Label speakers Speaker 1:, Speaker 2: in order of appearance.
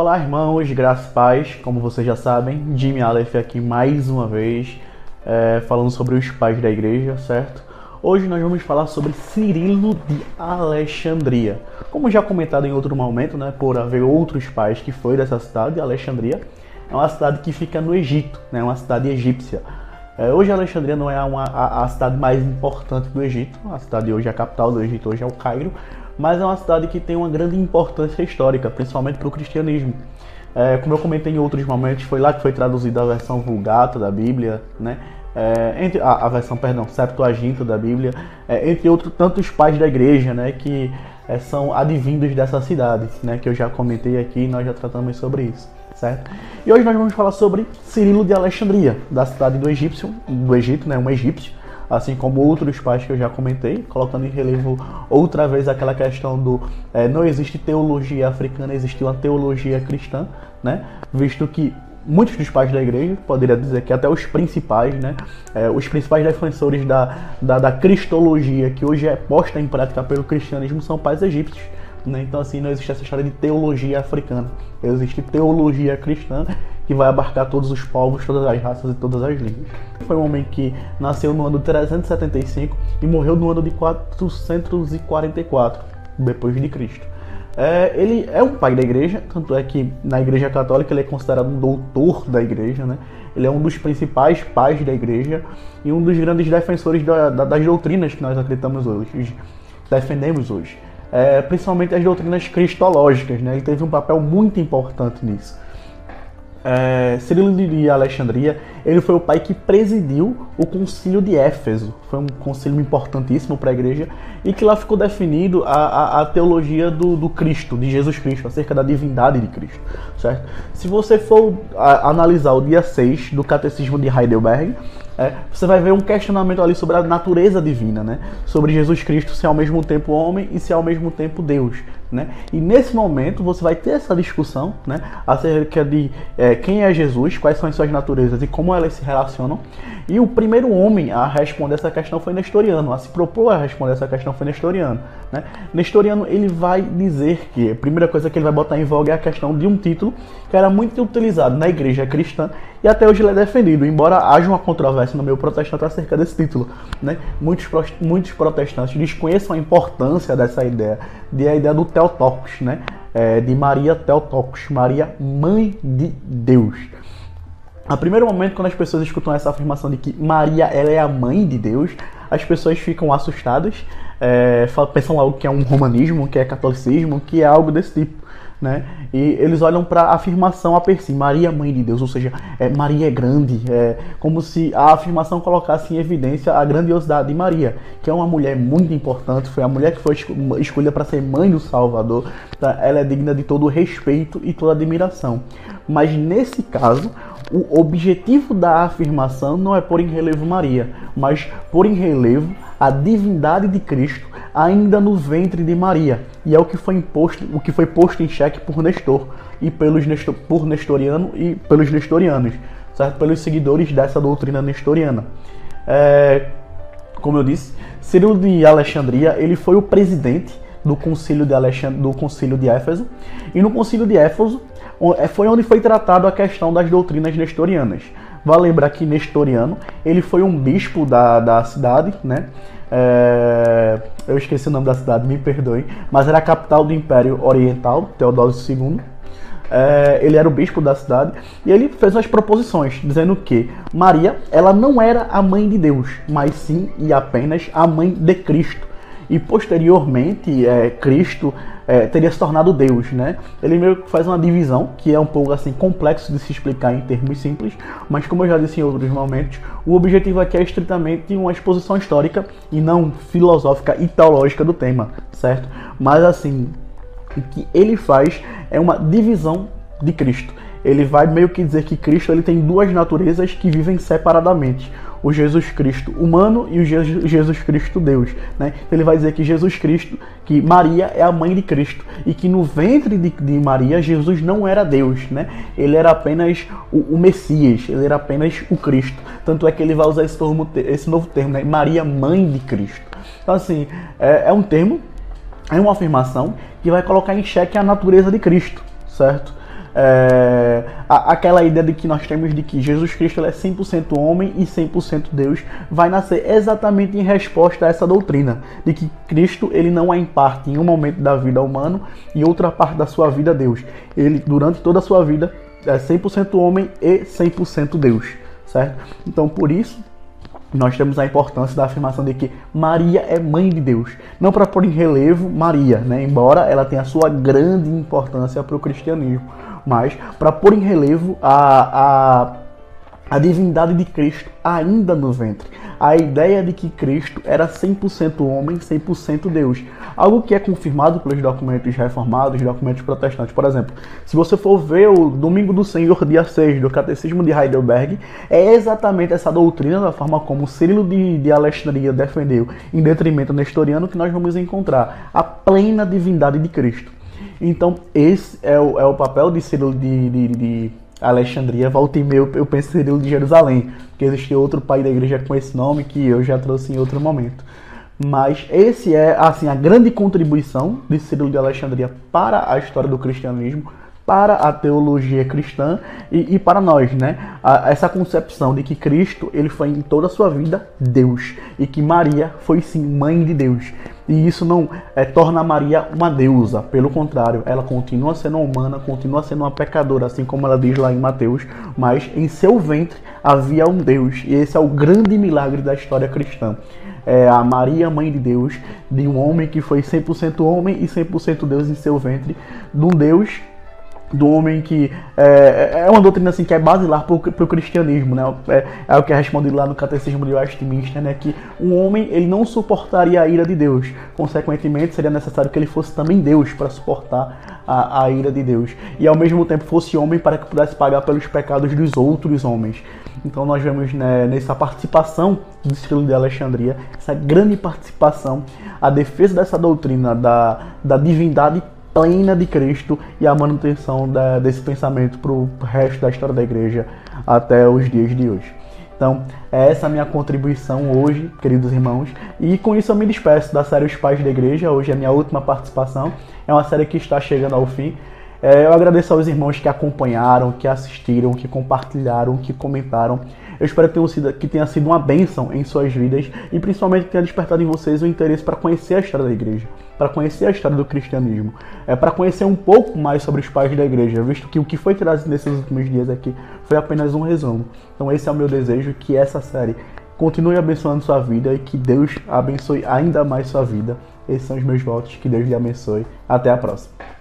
Speaker 1: Olá, irmãos, graças e paz. Como vocês já sabem, Jimmy Aleph aqui mais uma vez, é, falando sobre os pais da igreja, certo? Hoje nós vamos falar sobre Cirilo de Alexandria. Como já comentado em outro momento, né, por haver outros pais que foi dessa cidade, Alexandria é uma cidade que fica no Egito, né, uma cidade egípcia. É, hoje Alexandria não é uma, a, a, cidade mais importante do Egito, a cidade hoje, a capital do Egito hoje é o Cairo, mas é uma cidade que tem uma grande importância histórica, principalmente para o cristianismo. É, como eu comentei em outros momentos, foi lá que foi traduzida a versão Vulgata da Bíblia, né? é, entre a, a, versão, perdão, Septuaginta da Bíblia, é, entre outros tantos pais da igreja, né, que é, são advindos dessa cidade, né, que eu já comentei aqui e nós já tratamos sobre isso, certo? E hoje nós vamos falar sobre Cirilo de Alexandria, da cidade do Egípcio, do Egito, né, um egípcio, assim como outros pais que eu já comentei, colocando em relevo outra vez aquela questão do é, não existe teologia africana, existe uma teologia cristã, né? Visto que muitos dos pais da igreja, poderia dizer que até os principais, né, é, os principais defensores da, da, da, cristologia que hoje é posta em prática pelo cristianismo são pais egípcios. Né? Então, assim, não existe essa história de teologia africana. Existe teologia cristã que vai abarcar todos os povos, todas as raças e todas as línguas. Foi um homem que nasceu no ano 375 e morreu no ano de 444 depois de Cristo. É, ele é um pai da igreja, tanto é que na igreja católica ele é considerado um doutor da igreja, né? Ele é um dos principais pais da igreja e um dos grandes defensores da, da, das doutrinas que nós acreditamos hoje, defendemos hoje. É, principalmente as doutrinas cristológicas, né? Ele teve um papel muito importante nisso é, Cirilo de Alexandria, ele foi o pai que presidiu o concílio de Éfeso. Foi um concílio importantíssimo para a igreja e que lá ficou definido a, a, a teologia do, do, Cristo, de Jesus Cristo, acerca da divindade de Cristo, certo? Se você for a, analisar o dia 6 do Catecismo de Heidelberg, é, você vai ver um questionamento ali sobre a natureza divina, né? Sobre Jesus Cristo ser ao mesmo tempo homem e ser ao mesmo tempo Deus, né? E nesse momento você vai ter essa discussão, né? Acerca de é, quem é Jesus, quais são as suas naturezas e como elas se relacionam. E o primeiro homem a responder essa questão foi Nestoriano, a se propor a responder essa questão foi Nestoriano. Né? Nestoriano ele vai dizer que a primeira coisa que ele vai botar em voga é a questão de um título que era muito utilizado na igreja cristã e até hoje ele é defendido, embora haja uma controvérsia no meio protestante acerca desse título. Né? Muitos, muitos protestantes desconheçam a importância dessa ideia, de a ideia do Theotokos, né? É, de Maria Theotokos, Maria Mãe de Deus. A primeiro momento, quando as pessoas escutam essa afirmação de que Maria ela é a mãe de Deus, as pessoas ficam assustadas, é, pensam logo que é um romanismo, que é catolicismo, que é algo desse tipo né? E eles olham para a afirmação a per si, Maria mãe de Deus, ou seja, é, Maria é grande, é como se a afirmação colocasse em evidência a grandiosidade de Maria, que é uma mulher muito importante, foi a mulher que foi escolhida para ser mãe do Salvador, tá? ela é digna de todo respeito e toda admiração. Mas nesse caso, o objetivo da afirmação não é pôr em relevo Maria, mas pôr em relevo a divindade de Cristo ainda no ventre de Maria. E é o que foi imposto, o que foi posto em xeque por Nestor e pelos Nestor, por Nestoriano e pelos nestorianos, certo? Pelos seguidores dessa doutrina nestoriana. É, como eu disse, Cirilo de Alexandria, ele foi o presidente do concílio de Alexandre, do concílio de Éfeso, e no concílio de Éfeso é, foi onde foi tratado a questão das doutrinas nestorianas. Vale lembrar que Nestoriano, ele foi um bispo da, da cidade, né? É, eu esqueci o nome da cidade, me perdoem, mas era a capital do Império Oriental, Teodósio II. É, ele era o bispo da cidade e ele fez umas proposições dizendo que Maria ela não era a mãe de Deus, mas sim e apenas a mãe de Cristo e posteriormente é, Cristo é, teria se tornado Deus, né? Ele meio que faz uma divisão que é um pouco assim complexo de se explicar em termos simples, mas como eu já disse em outros momentos, o objetivo aqui é estritamente uma exposição histórica e não filosófica e teológica do tema, certo? Mas assim, o que ele faz é uma divisão de Cristo. Ele vai meio que dizer que Cristo ele tem duas naturezas que vivem separadamente o Jesus Cristo humano e o Jesus Cristo Deus. Né? Então ele vai dizer que Jesus Cristo, que Maria é a mãe de Cristo e que no ventre de, de Maria Jesus não era Deus, né? ele era apenas o, o, Messias, ele era apenas o Cristo. Tanto é que ele vai usar esse, termo, esse novo termo, né? Maria, mãe de Cristo. Então assim, é, é um termo, é uma afirmação que vai colocar em xeque a natureza de Cristo, certo? é, a, aquela ideia de que nós temos de que Jesus Cristo é 100% homem e 100% Deus vai nascer exatamente em resposta a essa doutrina de que Cristo ele não é em parte em um momento da vida humano e outra parte da sua vida Deus. Ele durante toda a sua vida é 100% homem e 100% Deus, certo? Então por isso nós temos a importância da afirmação de que Maria é mãe de Deus. Não para pôr em relevo Maria, né? embora ela tenha sua grande importância para o cristianismo, mas para pôr em relevo a, a a divindade de Cristo ainda no ventre. A ideia de que Cristo era 100% homem, 100% Deus. Algo que é confirmado pelos documentos reformados, documentos protestantes. Por exemplo, se você for ver o Domingo do Senhor, dia 6, do Catecismo de Heidelberg, é exatamente essa doutrina, da forma como Cirilo de, de Alexandria defendeu, em detrimento nestoriano, que nós vamos encontrar a plena divindade de Cristo. Então, esse é o, é o papel de Cirilo de, de, de Alexandria, volta e eu penso Cirilo de Jerusalém, porque existe outro pai da igreja com esse nome que eu já trouxe em outro momento. Mas esse é assim a grande contribuição de Cirilo de Alexandria para a história do cristianismo, para a teologia cristã e, e para nós, né? A, essa concepção de que Cristo ele foi em toda a sua vida Deus e que Maria foi sim mãe de Deus. E isso não é, torna Maria uma deusa, pelo contrário, ela continua sendo humana, continua sendo uma pecadora, assim como ela diz lá em Mateus, mas em seu ventre havia um Deus, e esse é o grande milagre da história cristã. É a Maria, mãe de Deus, de um homem que foi 100% homem e 100% Deus em seu ventre, de um Deus do homem que é, é uma doutrina assim que é basilar para o cristianismo, né? É, é, o que é respondido lá no catecismo de Westminster, né? Que um homem ele não suportaria a ira de Deus, consequentemente seria necessário que ele fosse também Deus para suportar a, a, ira de Deus e ao mesmo tempo fosse homem para que pudesse pagar pelos pecados dos outros homens. Então nós vemos né, nessa participação do estilo de Alexandria, essa grande participação, a defesa dessa doutrina da, da divindade plena de Cristo e a manutenção da, desse pensamento para o resto da história da igreja até os dias de hoje. Então, essa é a minha contribuição hoje, queridos irmãos. E com isso eu me despeço da série Os Pais da Igreja. Hoje é a minha última participação. É uma série que está chegando ao fim. É, eu agradeço aos irmãos que acompanharam, que assistiram, que compartilharam, que comentaram. Eu espero que tenha, sido, que tenha sido uma bênção em suas vidas e principalmente que tenha despertado em vocês o interesse para conhecer a história da igreja, para conhecer a história do cristianismo, é para conhecer um pouco mais sobre os pais da igreja, visto que o que foi trazido nesses últimos dias aqui foi apenas um resumo. Então esse é o meu desejo que essa série continue abençoando sua vida e que Deus abençoe ainda mais sua vida. Esses são os meus votos. Que Deus lhe abençoe. Até a próxima.